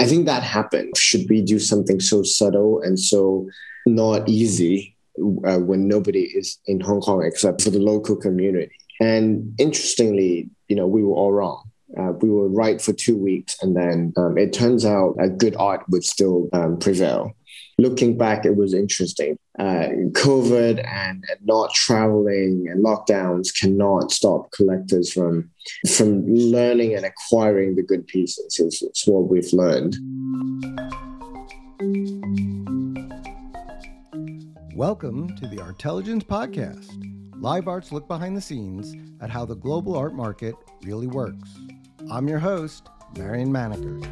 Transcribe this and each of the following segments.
I think that happened. Should we do something so subtle and so not easy uh, when nobody is in Hong Kong except for the local community? And interestingly, you know, we were all wrong. Uh, we were right for two weeks, and then um, it turns out a good art would still um, prevail. Looking back, it was interesting. Uh, COVID and, not traveling and lockdowns cannot stop collectors from from learning and acquiring the good pieces. It's, what we've learned. Welcome to the Artelligence Podcast. Live Arts look behind the scenes at how the global art market really works. I'm your host, Marion Maneker.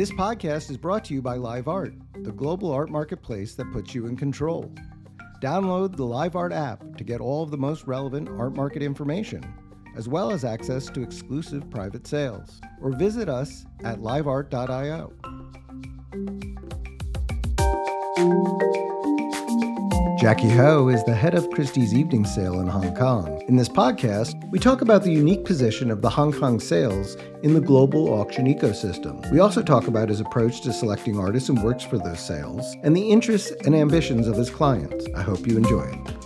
This podcast is brought to you by Live Art, the global art marketplace that puts you in control. Download the Live Art app to get all of the most relevant art market information, as well as access to exclusive private sales. Or visit us at liveart.io. Jackie Ho is the head of Christie's Evening Sale in Hong Kong. In this podcast, we talk about the unique position of the Hong Kong sales in the global auction ecosystem. We also talk about his approach to selecting artists and works for those sales and the interests and ambitions of his clients. I hope you enjoy it.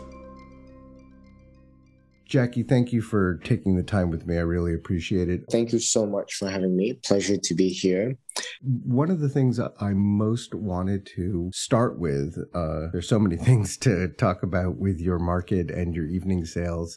Jackie, thank you for taking the time with me. I really appreciate it. Thank you so much for having me. Pleasure to be here. One of the things I most wanted to start with, uh, there's so many things to talk about with your market and your evening sales.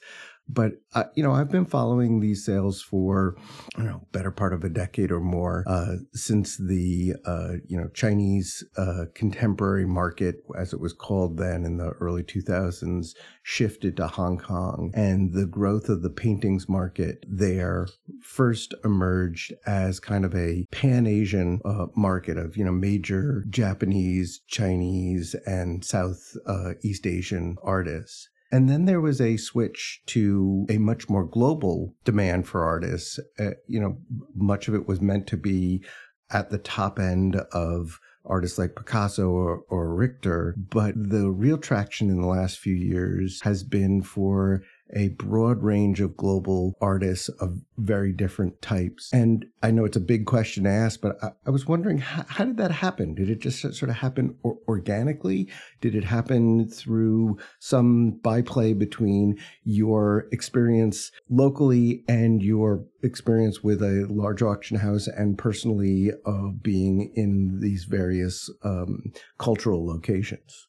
But uh, you know, I've been following these sales for I don't know, better part of a decade or more uh, since the uh, you know Chinese uh, contemporary market, as it was called then in the early 2000s, shifted to Hong Kong, and the growth of the paintings market there first emerged as kind of a pan Asian uh, market of you know major Japanese, Chinese, and South uh, East Asian artists. And then there was a switch to a much more global demand for artists. Uh, you know, much of it was meant to be at the top end of artists like Picasso or, or Richter. But the real traction in the last few years has been for a broad range of global artists of very different types. And I know it's a big question to ask, but I, I was wondering how, how, did that happen? Did it just sort of happen or, organically? Did it happen through some byplay between your experience locally and your experience with a large auction house and personally uh, being in these various um, cultural locations?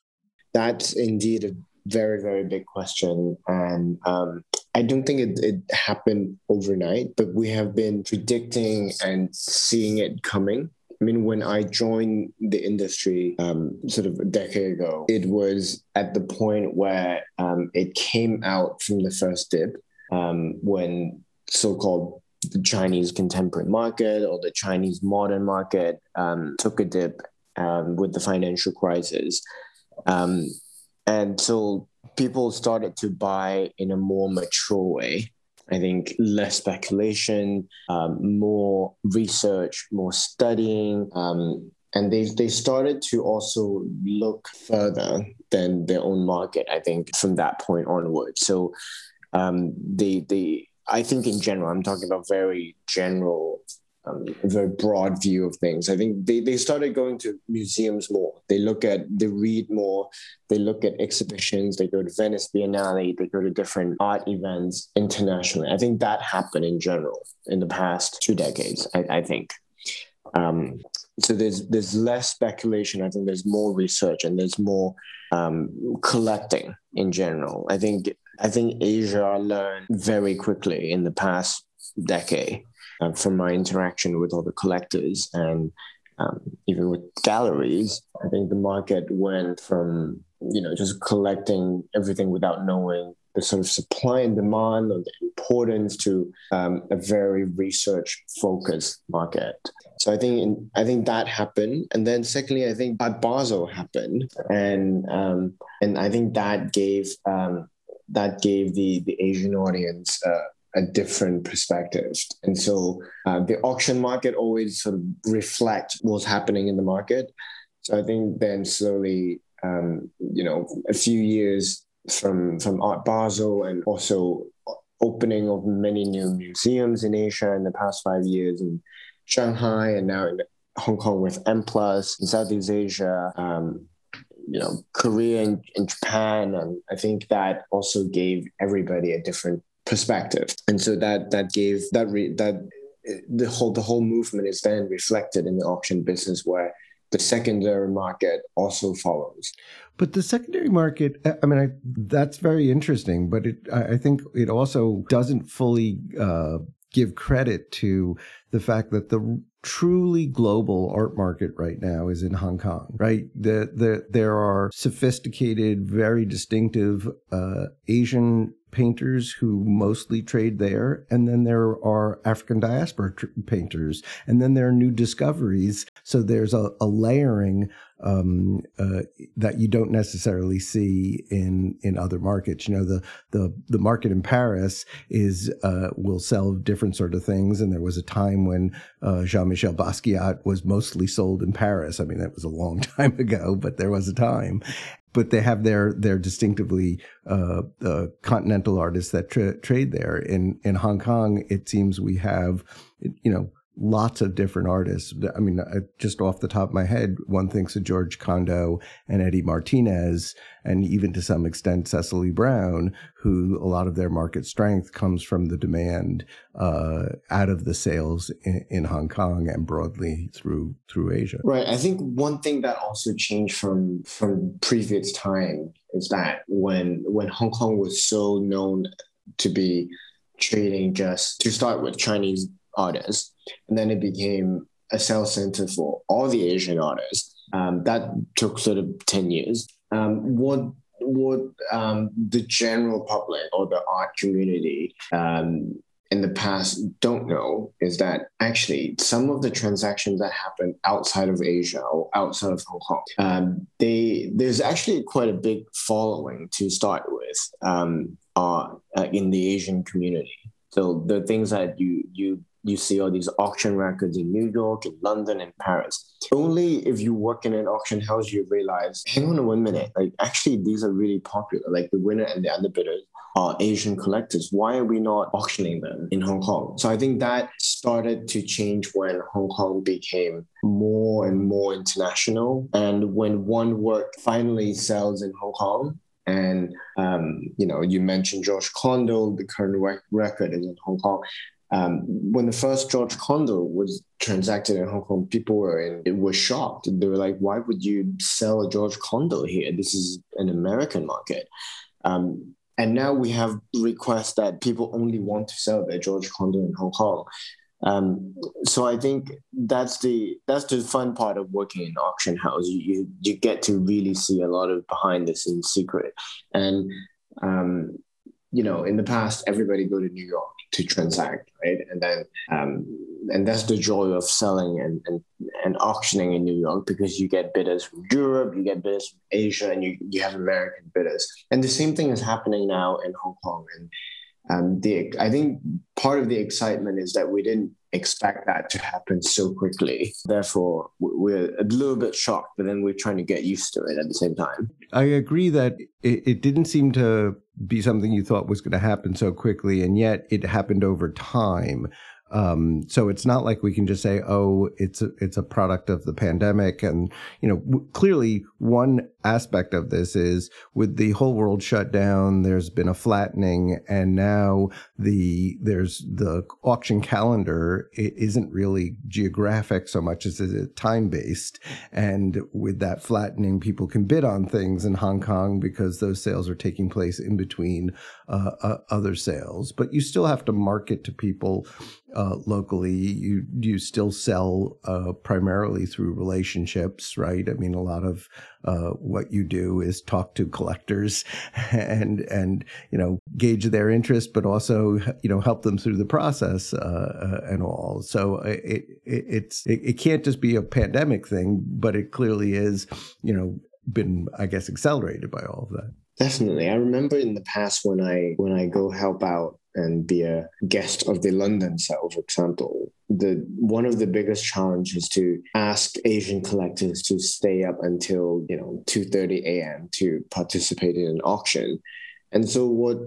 That's indeed a very very big question and um, i don't think it, it happened overnight but we have been predicting and seeing it coming I mean, when I joined the industry um, sort of a decade ago, it was at the point where um, it came out from the first dip um, when so called the Chinese contemporary market or the Chinese modern market um, took a dip um, with the financial crisis. And so people started to buy in a more mature way. I think less speculation, um, more research, more studying, um, and they they started to also look further than their own market. I think from that point onward. So um, they they I think in general, I'm talking about very general um, a very broad view of things. I think they, they started going to museums more. They look at, they read more, they look at exhibitions, they go to Venice Biennale, they go to different art events internationally. I think that happened in general in the past two decades, I, I think. Um, so there's there's less speculation. I think there's more research and there's more um, collecting in general. I think I think Asia learned very quickly in the past decade uh, from my interaction with the collectors and um, even with galleries, I think the market went from you know just collecting everything without knowing the sort of supply and demand or the importance to um, a very research focused market. So I think in, I think that happened, and then secondly, I think Art Basel happened, and um, and I think that gave um, that gave the the Asian audience. Uh, a different perspective. And so uh, the auction market always sort of reflects what's happening in the market. So I think then slowly um, you know, a few years from from Art Basel and also opening of many new museums in Asia in the past five years in Shanghai and now in Hong Kong with M Plus in Southeast Asia, um, you know, Korea and, and Japan, and I think that also gave everybody a different perspective, and so that that gave that re, that the whole the whole movement is then reflected in the auction business where the secondary market also follows. But the secondary market, I mean, I, that's very interesting. But it, I think it also doesn't fully uh, give credit to the fact that the truly global art market right now is in Hong Kong, right? The, the, there are sophisticated, very distinctive uh, Asian painters who mostly trade there. And then there are African diaspora tr- painters. And then there are new discoveries. So there's a, a layering um, uh, that you don't necessarily see in in other markets. You know, the the the market in Paris is uh, will sell different sort of things, and there was a time when uh, Jean Michel Basquiat was mostly sold in Paris. I mean, that was a long time ago, but there was a time, but they have their their distinctively uh, uh, continental artists that tra- trade there. In in Hong Kong, it seems we have you know lots of different artists. I mean, just off the top of my head, one thinks of George Condo and Eddie Martinez, and even to some extent Cecily Brown, who a lot of their market strength comes from the demand uh, out of the sales in, in, Hong Kong and broadly through through Asia. Right. I think one thing that also changed from from previous time is that when when Hong Kong was so known to be trading just to start with Chinese artists. And then it became a sales center for all the Asian artists. Um, that took sort of 10 years. Um, what what um, the general public or the art community um, in the past don't know is that actually some of the transactions that happen outside of Asia or outside of Hong Kong, um, they there's actually quite a big following to start with um, uh, in the Asian community. So the things that you you you see all these auction records in New York, in London, in Paris. Only if you work in an auction house you realize, hang on one minute, like actually these are really popular. Like the winner and the underbidders are Asian collectors. Why are we not auctioning them in Hong Kong? So I think that started to change when Hong Kong became more and more international. And when one work finally sells in Hong Kong, and um, you know, you mentioned George Condo. The current rec- record is in Hong Kong. Um, when the first George Condo was transacted in Hong Kong, people were in, it was shocked. They were like, "Why would you sell a George Condo here? This is an American market." Um, and now we have requests that people only want to sell their George Condo in Hong Kong. Um, so I think that's the that's the fun part of working in auction house. You, you you get to really see a lot of behind the scenes secret, and um, you know, in the past, everybody go to New York to transact, right? And then, um, and that's the joy of selling and, and, and auctioning in New York because you get bidders from Europe, you get bidders from Asia, and you, you have American bidders. And the same thing is happening now in Hong Kong. And um, the I think part of the excitement is that we didn't expect that to happen so quickly. Therefore, we're a little bit shocked, but then we're trying to get used to it at the same time. I agree that it, it didn't seem to be something you thought was going to happen so quickly, and yet it happened over time. Um, so it's not like we can just say, "Oh, it's a, it's a product of the pandemic." And you know, w- clearly, one aspect of this is with the whole world shut down. There's been a flattening, and now the there's the auction calendar it isn't really geographic so much as it time based. And with that flattening, people can bid on things in Hong Kong because those sales are taking place in between uh, uh, other sales. But you still have to market to people uh, locally. You you still sell uh, primarily through relationships, right? I mean, a lot of uh, what you do is talk to collectors and and you know gauge their interest, but also you know help them through the process uh, uh, and all. So it, it it's it, it can't just be a pandemic thing, but it clearly is you know been I guess accelerated by all of that. Definitely. I remember in the past when I when I go help out and be a guest of the London cell, for example, the one of the biggest challenges to ask Asian collectors to stay up until you know 2:30 a.m. to participate in an auction. And so what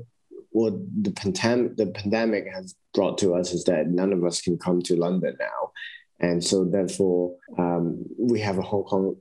what the pandemic the pandemic has brought to us is that none of us can come to London now. And so therefore um, we have a Hong Kong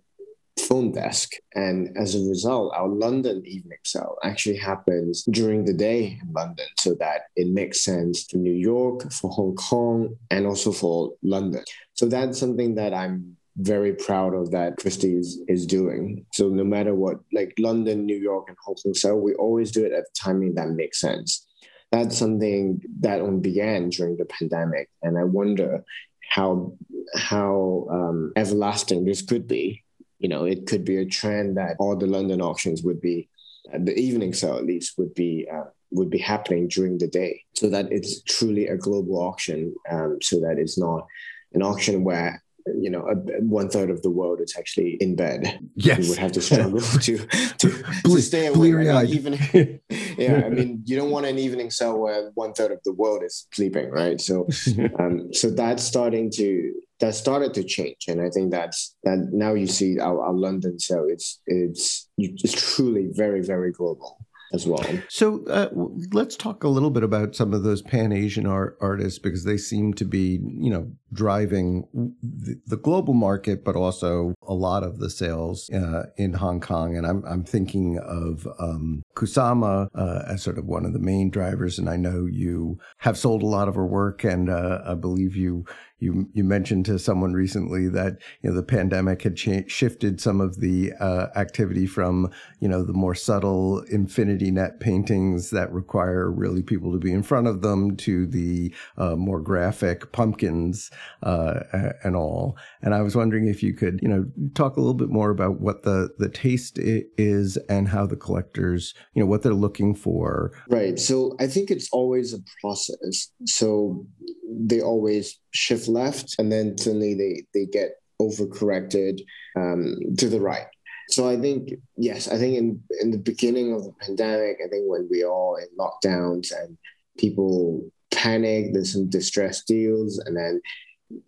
phone desk. And as a result, our London evening sale actually happens during the day in London so that it makes sense for New York, for Hong Kong, and also for London. So that's something that I'm very proud of that Christie is, doing. So no matter what, like London, New York, and Hong Kong sale, we always do it at timing that makes sense. That's something that only began during the pandemic. And I wonder how how um, everlasting this could be you know, it could be a trend that all the London auctions would be, uh, the evening sale at least would be uh, would be happening during the day, so that it's truly a global auction, um, so that it's not an auction where you know, a, one third of the world is actually in bed. Yes, you would have to struggle to to, to stay awake. Even yeah, I mean, you don't want an evening sale where one third of the world is sleeping, right? So, um, so that's starting to that started to change, and I think that's that now you see our, our London sale. It's it's it's truly very very global as well. So uh, let's talk a little bit about some of those Pan Asian art artists because they seem to be, you know, driving the, the global market, but also a lot of the sales uh, in Hong Kong. And I'm I'm thinking of um, Kusama uh, as sort of one of the main drivers. And I know you have sold a lot of her work, and uh, I believe you you you mentioned to someone recently that you know the pandemic had cha- shifted some of the uh, activity from you know the more subtle infinity net paintings that require really people to be in front of them to the uh, more graphic pumpkins uh, and all. And I was wondering if you could you know talk a little bit more about what the the taste is and how the collectors you know what they're looking for. Right. So I think it's always a process. So they always shift left and then suddenly they, they get overcorrected um, to the right. So I think, yes, I think in, in the beginning of the pandemic, I think when we all in lockdowns and people panic, there's some distress deals, and then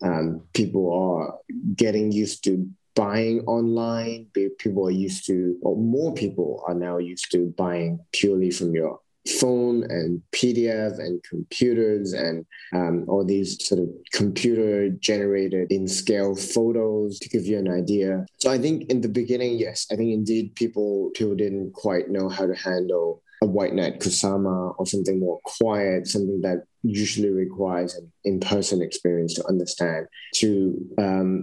um, people are getting used to buying online. People are used to, or more people are now used to buying purely from your phone and PDF and computers and um, all these sort of computer generated in scale photos to give you an idea. So I think in the beginning, yes, I think indeed people people didn't quite know how to handle a white net kusama or something more quiet, something that usually requires an in-person experience to understand to um,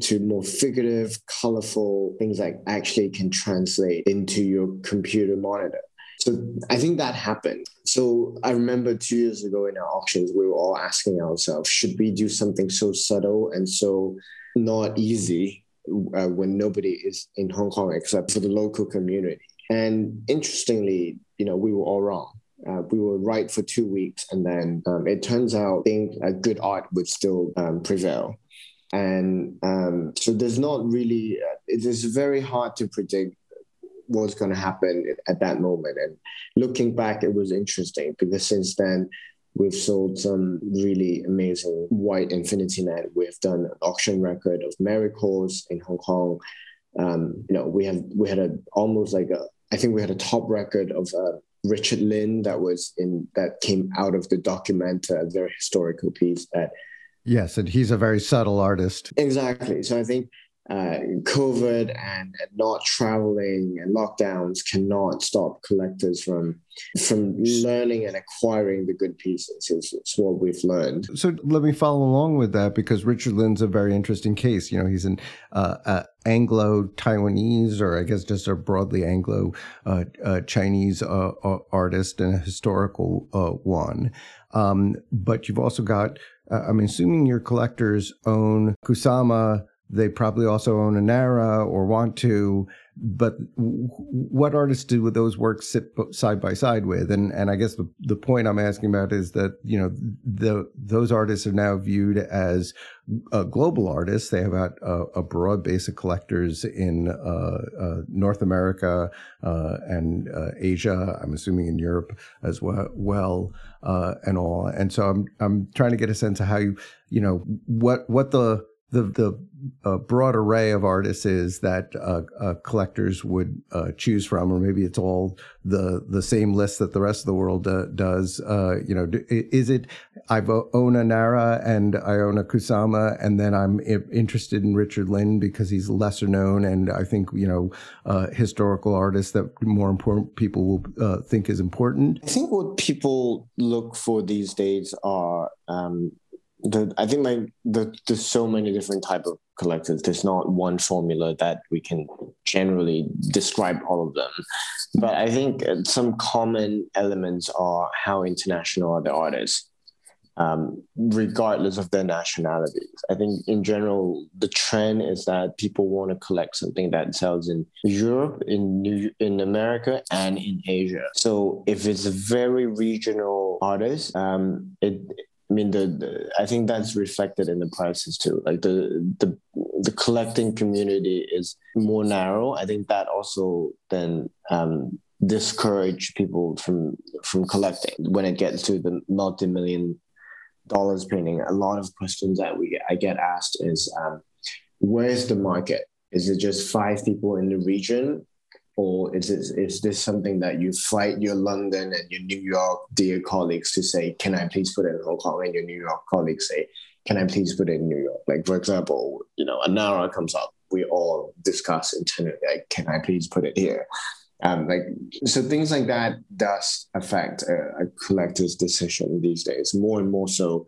to more figurative, colorful things that actually can translate into your computer monitor. So I think that happened. So I remember two years ago in our auctions, we were all asking ourselves, should we do something so subtle and so not easy uh, when nobody is in Hong Kong except for the local community? And interestingly, you know, we were all wrong. Uh, we were right for two weeks, and then um, it turns out think a good art would still um, prevail. And um, so there's not really, uh, it is very hard to predict was going to happen at that moment. And looking back, it was interesting because since then, we've sold some really amazing white infinity net. We've done an auction record of miracles in Hong Kong. Um, you know, we have we had a almost like a I think we had a top record of uh, Richard Lin that was in that came out of the document, a very historical piece that. Yes, and he's a very subtle artist. Exactly. So I think uh, COVID and, and, not traveling and lockdowns cannot stop collectors from from learning and acquiring the good pieces. It's, what we've learned. So let me follow along with that because Richard Lin's a very interesting case. You know, he's an uh, uh, Anglo Taiwanese, or I guess just a broadly Anglo uh, uh, Chinese uh, artist and a historical one. Um, but you've also got, I'm assuming your collectors own Kusama they probably also own a Nara or want to. But what artists do those works sit side by side with? And and I guess the, the point I'm asking about is that you know the those artists are now viewed as uh, global artists. They have a, a, broad base of collectors in uh, uh, North America uh, and uh, Asia. I'm assuming in Europe as well, well uh, and all. And so I'm I'm trying to get a sense of how you you know what what the the the uh, broad array of artists is that uh, uh, collectors would uh, choose from, or maybe it's all the the same list that the rest of the world uh, does. Uh, you know, is it I own a Nara and I own a Kusama, and then I'm interested in Richard Lin because he's lesser known, and I think you know historical artists that more important people will think is important. I think what people look for these days are um, the I think like the there's so many different type of collectors. There's not one formula that we can generally describe all of them. But I think uh, some common elements are how international are the artists, um, regardless of their nationalities. I think in general, the trend is that people want to collect something that sells in Europe, in New, in America, and in Asia. So if it's a very regional artist, um, it I mean, the, the, I think that's reflected in the prices too. Like the the the collecting community is more narrow. I think that also then um, discourage people from from collecting when it gets to the multi million dollars painting. A lot of questions that we I get asked is, um, where's the market? Is it just five people in the region or is this, is this something that you fight your London and your New York dear colleagues to say, can I please put it in Hong Kong? And your New York colleagues say, can I please put it in New York? Like, for example, you know, a Nara comes up, we all discuss internally, like, can I please put it here? Um, like, so things like that does affect a, a collector's decision these days, more and more so.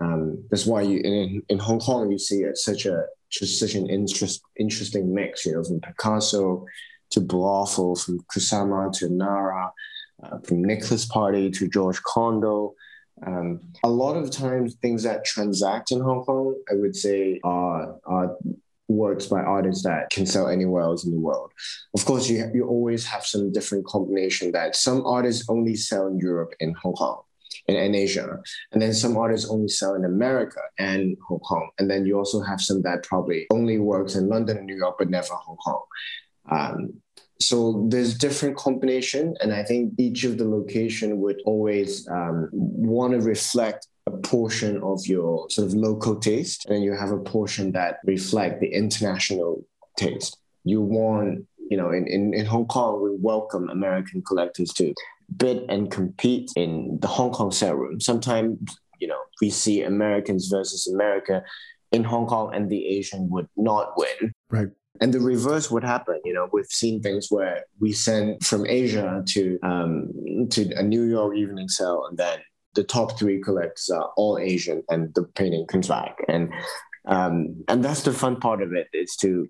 Um, that's why you in, in Hong Kong you see it, such a such an interest, interesting mix, you know, from Picasso to Boafo, from Kusama to Nara, uh, from Nicholas Party to George Condo. Um, a lot of times, things that transact in Hong Kong, I would say, are, are works by artists that can sell anywhere else in the world. Of course, you, you always have some different combination that some artists only sell in Europe and Hong Kong and, and Asia. And then some artists only sell in America and Hong Kong. And then you also have some that probably only works in London and New York, but never Hong Kong. Um, so there's different combination, and I think each of the location would always um, want to reflect a portion of your sort of local taste, and you have a portion that reflect the international taste. You want, you know, in, in, in Hong Kong, we welcome American collectors to bid and compete in the Hong Kong sale room. Sometimes, you know, we see Americans versus America in Hong Kong, and the Asian would not win. Right and the reverse would happen. You know, we've seen things where we send from Asia to um, to a New York evening sale, and then the top three collectors are all Asian, and the painting comes back. And um, and that's the fun part of it is to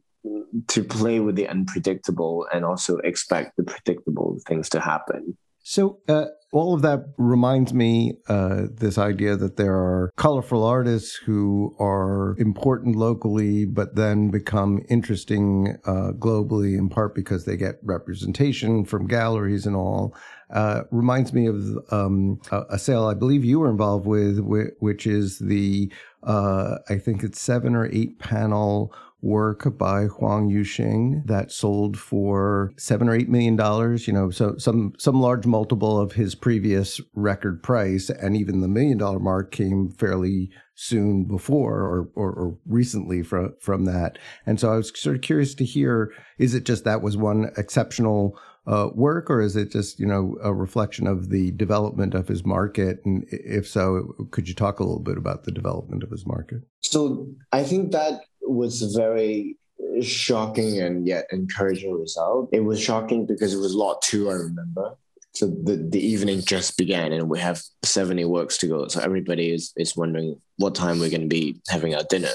to play with the unpredictable and also expect the predictable things to happen. So, uh, all of that reminds me uh, this idea that there are colorful artists who are important locally, but then become interesting uh, globally, in part because they get representation from galleries and all. Uh, reminds me of um, a, sale I believe you were involved with, which is the uh, I think it's seven or eight panel work by Huang Yuxing that sold for seven or eight million dollars. You know, so some some large multiple of his previous record price, and even the million dollar mark came fairly soon before or, or, or recently from from that. And so I was sort of curious to hear: is it just that was one exceptional? Uh, work, or is it just you know a reflection of the development of his market? And if so, could you talk a little bit about the development of his market? So I think that was a very shocking and yet encouraging result. It was shocking because it was lot two, I remember. So the, the evening just began and we have 70 works to go. So everybody is, is wondering what time we're going to be having our dinner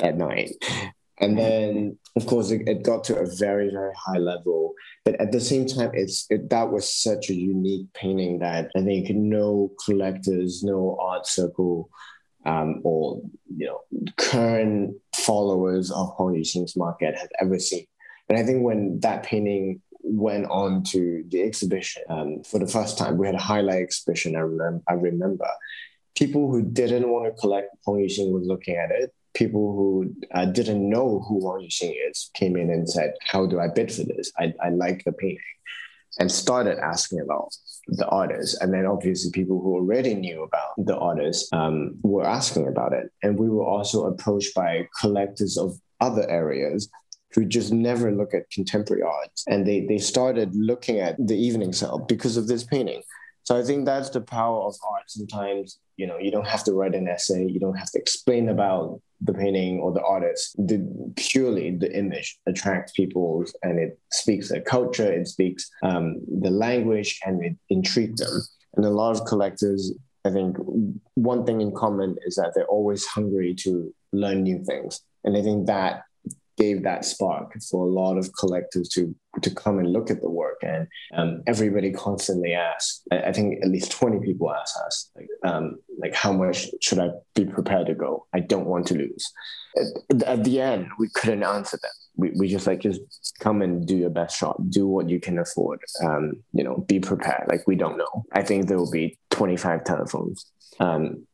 at night. And then, of course, it, it, got to a very, very high level. But at the same time, it's it, that was such a unique painting that I think no collectors, no art circle um, or you know current followers of Huang Yuxing's market have ever seen. And I think when that painting went on to the exhibition um, for the first time, we had a highlight exhibition. I remember. I remember people who didn't want to collect Huang Yuxing was looking at it. People who uh, didn't know who Huang Yuxing is came in and said, "How do I bid for this? I, I like the painting." and started asking about the artist. And then obviously people who already knew about the artist um, were asking about it. And we were also approached by collectors of other areas who just never look at contemporary art. And they, they started looking at the evening sale because of this painting. So I think that's the power of art. Sometimes, you know, you don't have to write an essay, you don't have to explain about the painting or the artist. The purely the image attracts people and it speaks their culture, it speaks um, the language, and it intrigues them. And a lot of collectors, I think, one thing in common is that they're always hungry to learn new things. And I think that gave that spark for a lot of collectors to to come and look at the work. And um, everybody constantly asks I, think at least 20 people ask us like, um, like how much should i be prepared to go? I don't want to lose. At, at the end we couldn't answer them. We, we just like just come and do your best shot. Do what you can afford. Um, you know be prepared. Like we don't know. I think there will be 25 telephones. Um,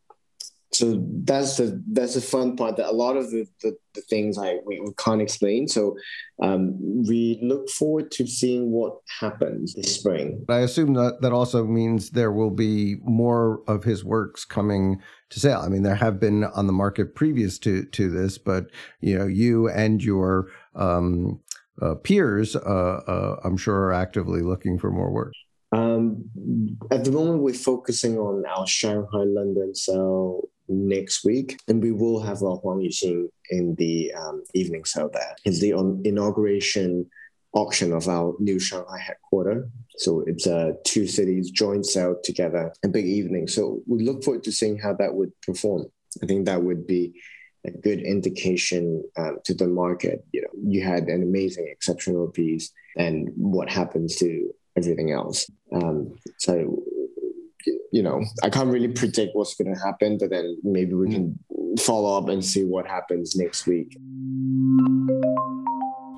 so that's the that's the fun part that a lot of the, the, the things I we, we, can't explain. So um, we look forward to seeing what happens this spring. I assume that that also means there will be more of his works coming to sale. I mean, there have been on the market previous to to this, but you know, you and your um, uh, peers, uh, uh, I'm sure, are actively looking for more work. Um, at the moment, we're focusing on our Shanghai London sale next week, and we will have our Huang Yuxing in the um, evening sale there. It's the inauguration auction of our new Shanghai headquarters. So it's a uh, two cities joint sale together, a big evening. So we look forward to seeing how that would perform. I think that would be a good indication um, to the market. You know, you had an amazing, exceptional piece, and what happens to everything else. Um, so you know, I can't really predict what's going to happen, but then maybe we can follow up and see what happens next week.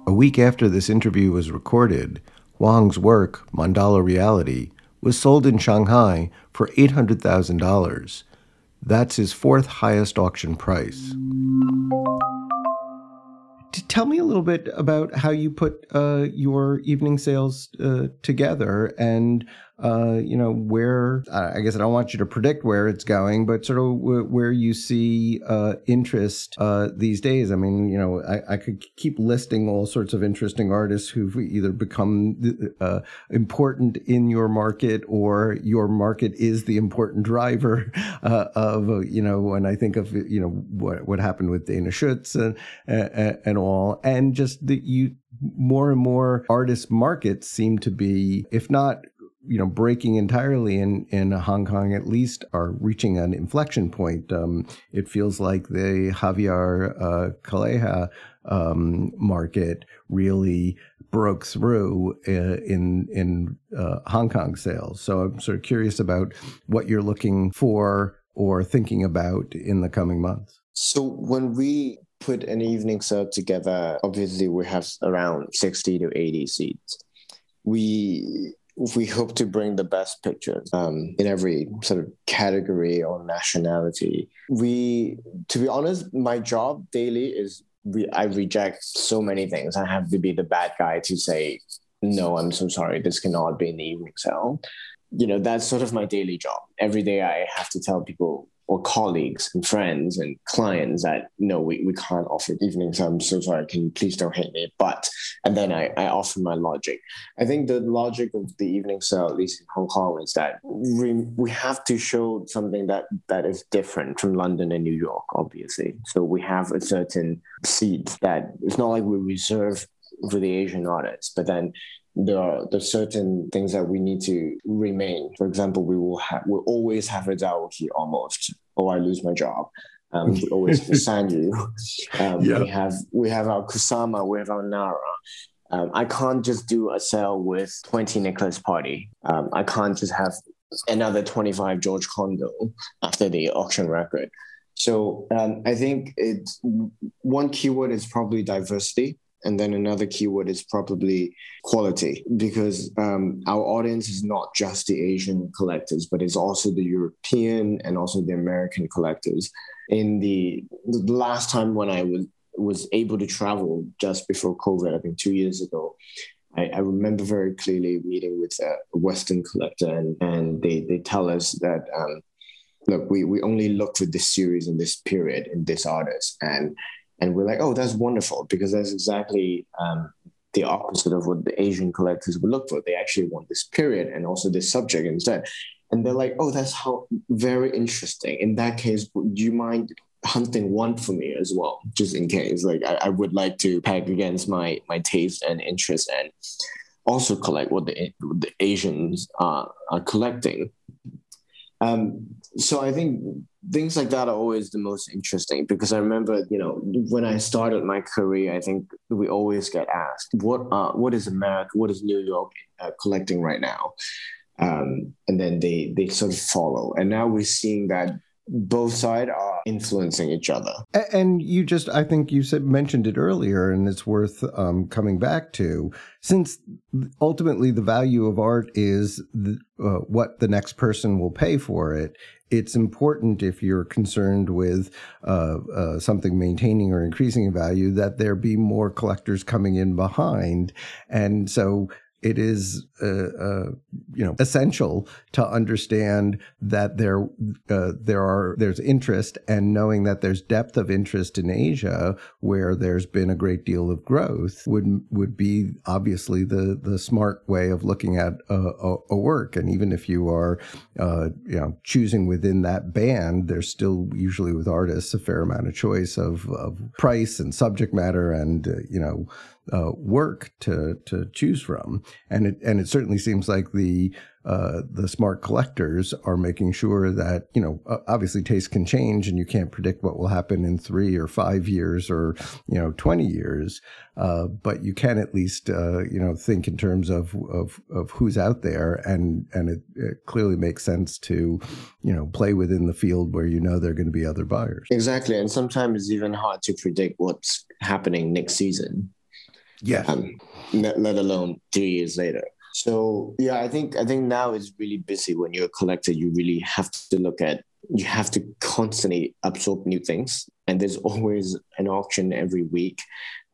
A week after this interview was recorded, Wang's work, Mandala Reality, was sold in Shanghai for $800,000. That's his fourth highest auction price. Tell me a little bit about how you put uh, your evening sales uh, together and uh, you know, where I guess I don't want you to predict where it's going, but sort of where you see uh, interest uh, these days. I mean, you know, I, I, could keep listing all sorts of interesting artists who've either become uh, important in your market or your market is the important driver uh, of, you know, when I think of, you know, what, what happened with Dana Schutz and, and, and all, and just that you more and more artist markets seem to be, if not you know, breaking entirely in, in Hong Kong at least are reaching an inflection point. Um, it feels like the Javier uh, Calleja um, market really broke through uh, in in uh, Hong Kong sales. So I'm sort of curious about what you're looking for or thinking about in the coming months. So when we put an evening sale together, obviously we have around 60 to 80 seats. We we hope to bring the best pictures um, in every sort of category or nationality. We, to be honest, my job daily is we, I reject so many things. I have to be the bad guy to say, no, I'm so sorry, this cannot be in the evening sale. You know, that's sort of my daily job. Every day I have to tell people, or colleagues and friends and clients that no, we, we can't offer evenings. So I'm so sorry. Can you please don't hate me? But and then I, I offer my logic. I think the logic of the evening sale, at least in Hong Kong, is that we, we have to show something that that is different from London and New York, obviously. So we have a certain seat that it's not like we reserve for the Asian artists, but then there are the certain things that we need to remain. For example, we will have we'll always have a here almost, or I lose my job. Um, we always a Sanyu. Um, yeah. We have we have our Kusama, we have our Nara. Um, I can't just do a sale with 20 Nicholas Party. Um, I can't just have another 25 George Condo after the auction record. So um, I think it's one keyword is probably diversity. And then another keyword is probably quality because um, our audience is not just the Asian collectors, but it's also the European and also the American collectors. In the, the last time when I was was able to travel just before COVID, I think two years ago, I, I remember very clearly meeting with a Western collector, and, and they, they tell us that, um, look, we, we only look for this series in this period in this artist. And, and we're like, oh, that's wonderful, because that's exactly um, the opposite of what the Asian collectors would look for. They actually want this period and also this subject instead. And they're like, oh, that's how very interesting. In that case, do you mind hunting one for me as well, just in case. Like I, I would like to peg against my my taste and interest and also collect what the what the Asians are, are collecting. Um, so I think things like that are always the most interesting because I remember, you know, when I started my career, I think we always get asked, "What uh, what is America? What is New York uh, collecting right now?" Um, and then they they sort of follow, and now we're seeing that both sides are influencing each other. And you just, I think you said mentioned it earlier, and it's worth um, coming back to, since ultimately the value of art is the, uh, what the next person will pay for it. It's important if you're concerned with uh, uh, something maintaining or increasing in value that there be more collectors coming in behind, and so it is uh, uh, you know essential to understand that there uh, there are there's interest and knowing that there's depth of interest in Asia where there's been a great deal of growth would would be obviously the the smart way of looking at a, a, work. And even if you are uh, you know choosing within that band there's still usually with artists a fair amount of choice of, of price and subject matter and uh, you know uh, work to to choose from, and it and it certainly seems like the uh, the smart collectors are making sure that you know obviously taste can change and you can't predict what will happen in three or five years or you know twenty years, uh, but you can at least uh, you know think in terms of, of of who's out there and and it, it clearly makes sense to you know play within the field where you know there are going to be other buyers. Exactly, and sometimes it's even hard to predict what's happening next season. Yeah. Um, let, alone three years later. So yeah, I think I think now it's really busy when you're a collector. You really have to look at you have to constantly absorb new things, and there's always an auction every week.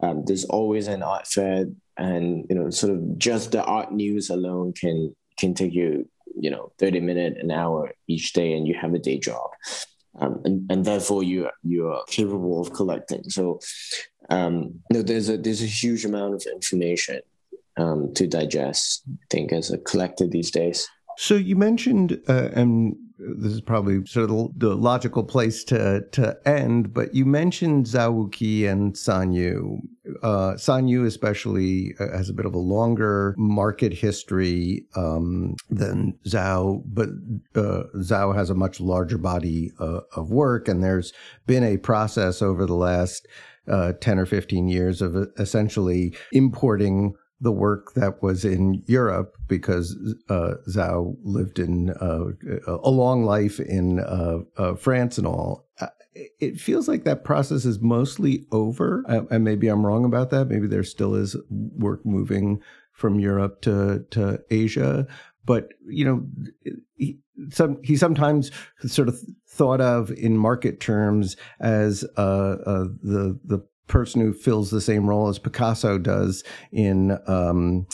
Um, there's always an art fair, and you know, sort of just the art news alone can can take you you know 30 minute an hour each day, and you have a day job. Um, and, and therefore you you are capable of collecting. So um, no, there's a there's a huge amount of information um, to digest. I think as a collector these days. So you mentioned, uh, and this is probably sort of the, logical place to to end, but you mentioned Zhao Wuqi and Sanyu. Uh, Sanyu especially uh, has a bit of a longer market history um, than Zhao, but uh, Zhao has a much larger body uh, of work, and there's been a process over the last uh, 10 or 15 years of essentially importing the work that was in Europe because uh, Zhao lived in uh, a long life in uh, uh France and all. Uh, it feels like that process is mostly over, and maybe I'm wrong about that. Maybe there still is work moving from Europe to to Asia, but you know, he, some he sometimes sort of thought of in market terms as uh, the the person who fills the same role as Picasso does in um,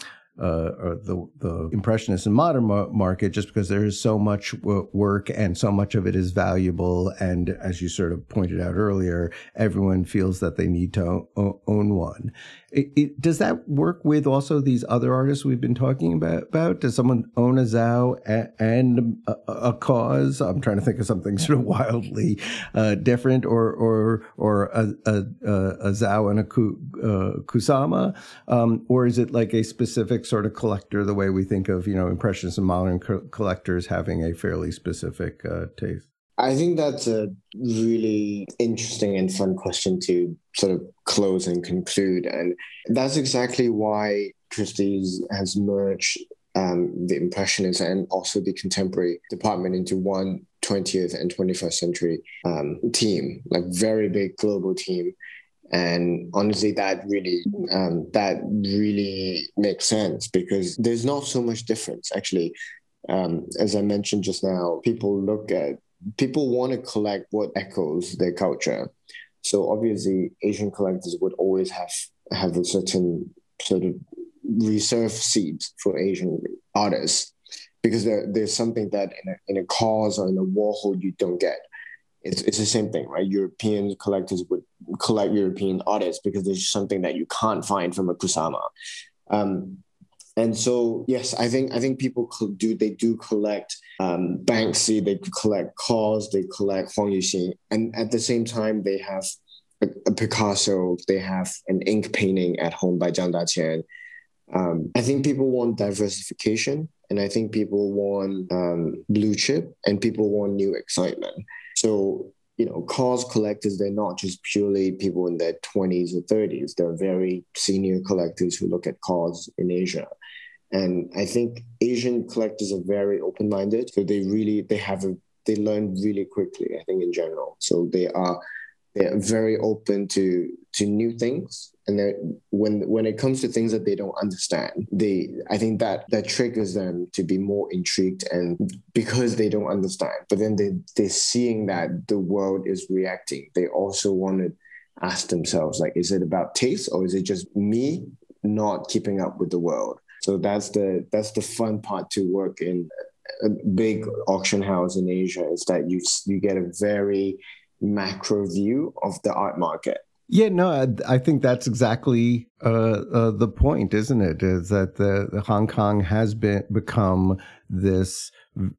uh, the the impressionist and modern market, just because there is so much work and so much of it is valuable, and as you sort of pointed out earlier, everyone feels that they need to own one. It, it, does that work with also these other artists we've been talking about? about? Does someone own a Zhao and a, a, KAWS? I'm trying to think of something sort of wildly uh, different, or or or a, a, a Zhao and a uh, Kusama, um, or is it like a specific sort of collector, the way we think of you know impressionists and modern co- collectors having a fairly specific uh, taste? I think that's a really interesting and fun question to sort of close and conclude. And that's exactly why Christie's has merged um, the Impressionist and also the Contemporary department into one 20th and 21st century um, team, like very big global team. And honestly, that really um, that really makes sense because there's not so much difference actually. Um, as I mentioned just now, people look at people want to collect what echoes their culture. So obviously, Asian collectors would always have have a certain sort of reserve seats for Asian artists because there, there's something that in a, in a KAWS or in a Warhol you don't get. It's, it's the same thing, right? European collectors would collect European artists because there's something that you can't find from a Kusama. Um, and so yes, I think I think people do they do collect um, Banksy, they collect KAWS, they collect Huang Yuxing, and at the same time they have a, a Picasso, they have an ink painting at home by Zhang Daqian. Um, I think people want diversification, and I think people want um, blue chip, and people want new excitement. So you know, KAWS collectors, they're not just purely people in their 20s or 30s. They're very senior collectors who look at KAWS in Asia. And I think Asian collectors are very open-minded. So they really, they have a, they learn really quickly, I think in general. So they are, they're very open to, to new things. And when when it comes to things that they don't understand they i think that that triggers them to be more intrigued and because they don't understand but then they they're seeing that the world is reacting they also want to ask themselves like is it about taste or is it just me not keeping up with the world? So that's the that's the fun part to work in. A big auction house in asia is that you you get a very macro view of the art market yeah, no, I, I, think that's exactly uh, uh, the point, isn't it? Is that the, the Hong Kong has been become this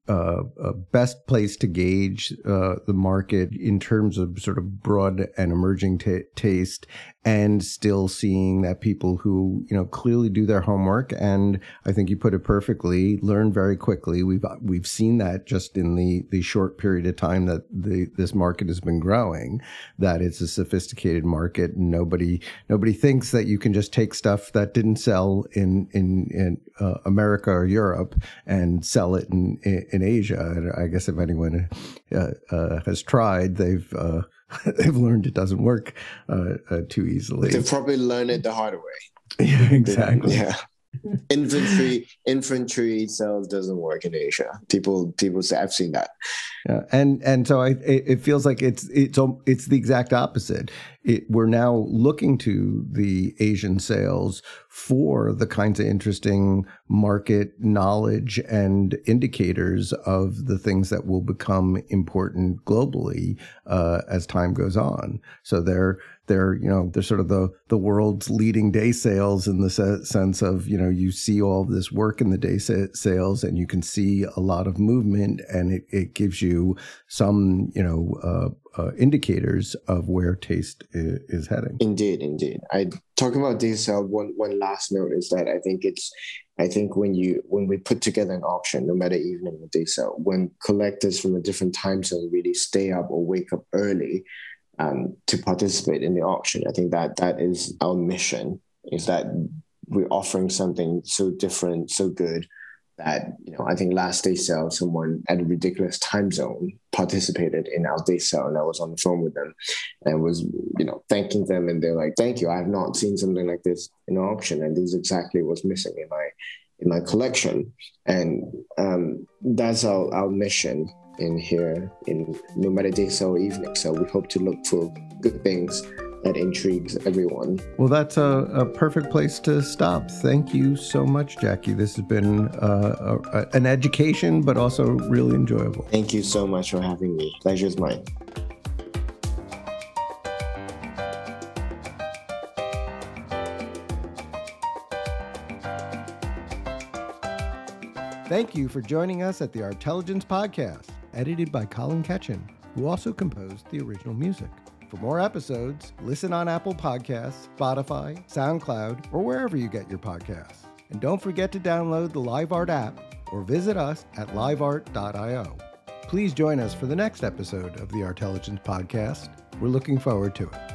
uh, best place to gauge uh, the market in terms of sort of broad and emerging t- taste, and still seeing that people who you know clearly do their homework and I think you put it perfectly, learn very quickly. We've we've seen that just in the the short period of time that the this market has been growing, that it's a sophisticated market. And nobody nobody thinks that you can just take stuff that didn't sell in in, in uh, America or Europe and sell it in in, Asia. And I guess if anyone uh, uh, has tried, they've uh, they've learned it doesn't work uh, uh, too easily. They've probably learned it the hard way. yeah, exactly. Yeah. Infantry infantry cells doesn't work in Asia. People people say I've seen that. Yeah, and and so I it, it feels like it's it's it's the exact opposite. It, we're now looking to the Asian sales for the kinds of interesting market knowledge and indicators of the things that will become important globally uh, as time goes on. So they're they're you know they're sort of the the world's leading day sales in the se- sense of you know you see all this work in the day sales and you can see a lot of movement and it, it gives you some you know uh, uh, indicators of where taste is, is, heading. Indeed, indeed. I talking about day sale. One one last note is that I think it's I think when you when we put together an auction, no matter evening or day sale, when collectors from a different time zone really stay up or wake up early um, to participate in the auction. I think that that is our mission. Is that we're offering something so different, so good that you know I think last day sale someone at a ridiculous time zone participated in our day sale and I was on the phone with them and was you know thanking them and they're like thank you I have not seen something like this in auction and this is exactly what's missing in my in my collection and um, that's our, our mission in here in no matter day or evening. So we hope to look for good things that intrigues everyone. Well, that's a, a perfect place to stop. Thank you so much, Jackie. This has been uh, a, an education, but also really enjoyable. Thank you so much for having me. Pleasure's mine. Thank you for joining us at the Artelligence Podcast edited by Colin Ketchen, who also composed the original music. For more episodes, listen on Apple Podcasts, Spotify, SoundCloud, or wherever you get your podcasts. And don't forget to download the LiveArt app or visit us at liveart.io. Please join us for the next episode of the Artelligence Podcast. We're looking forward to it.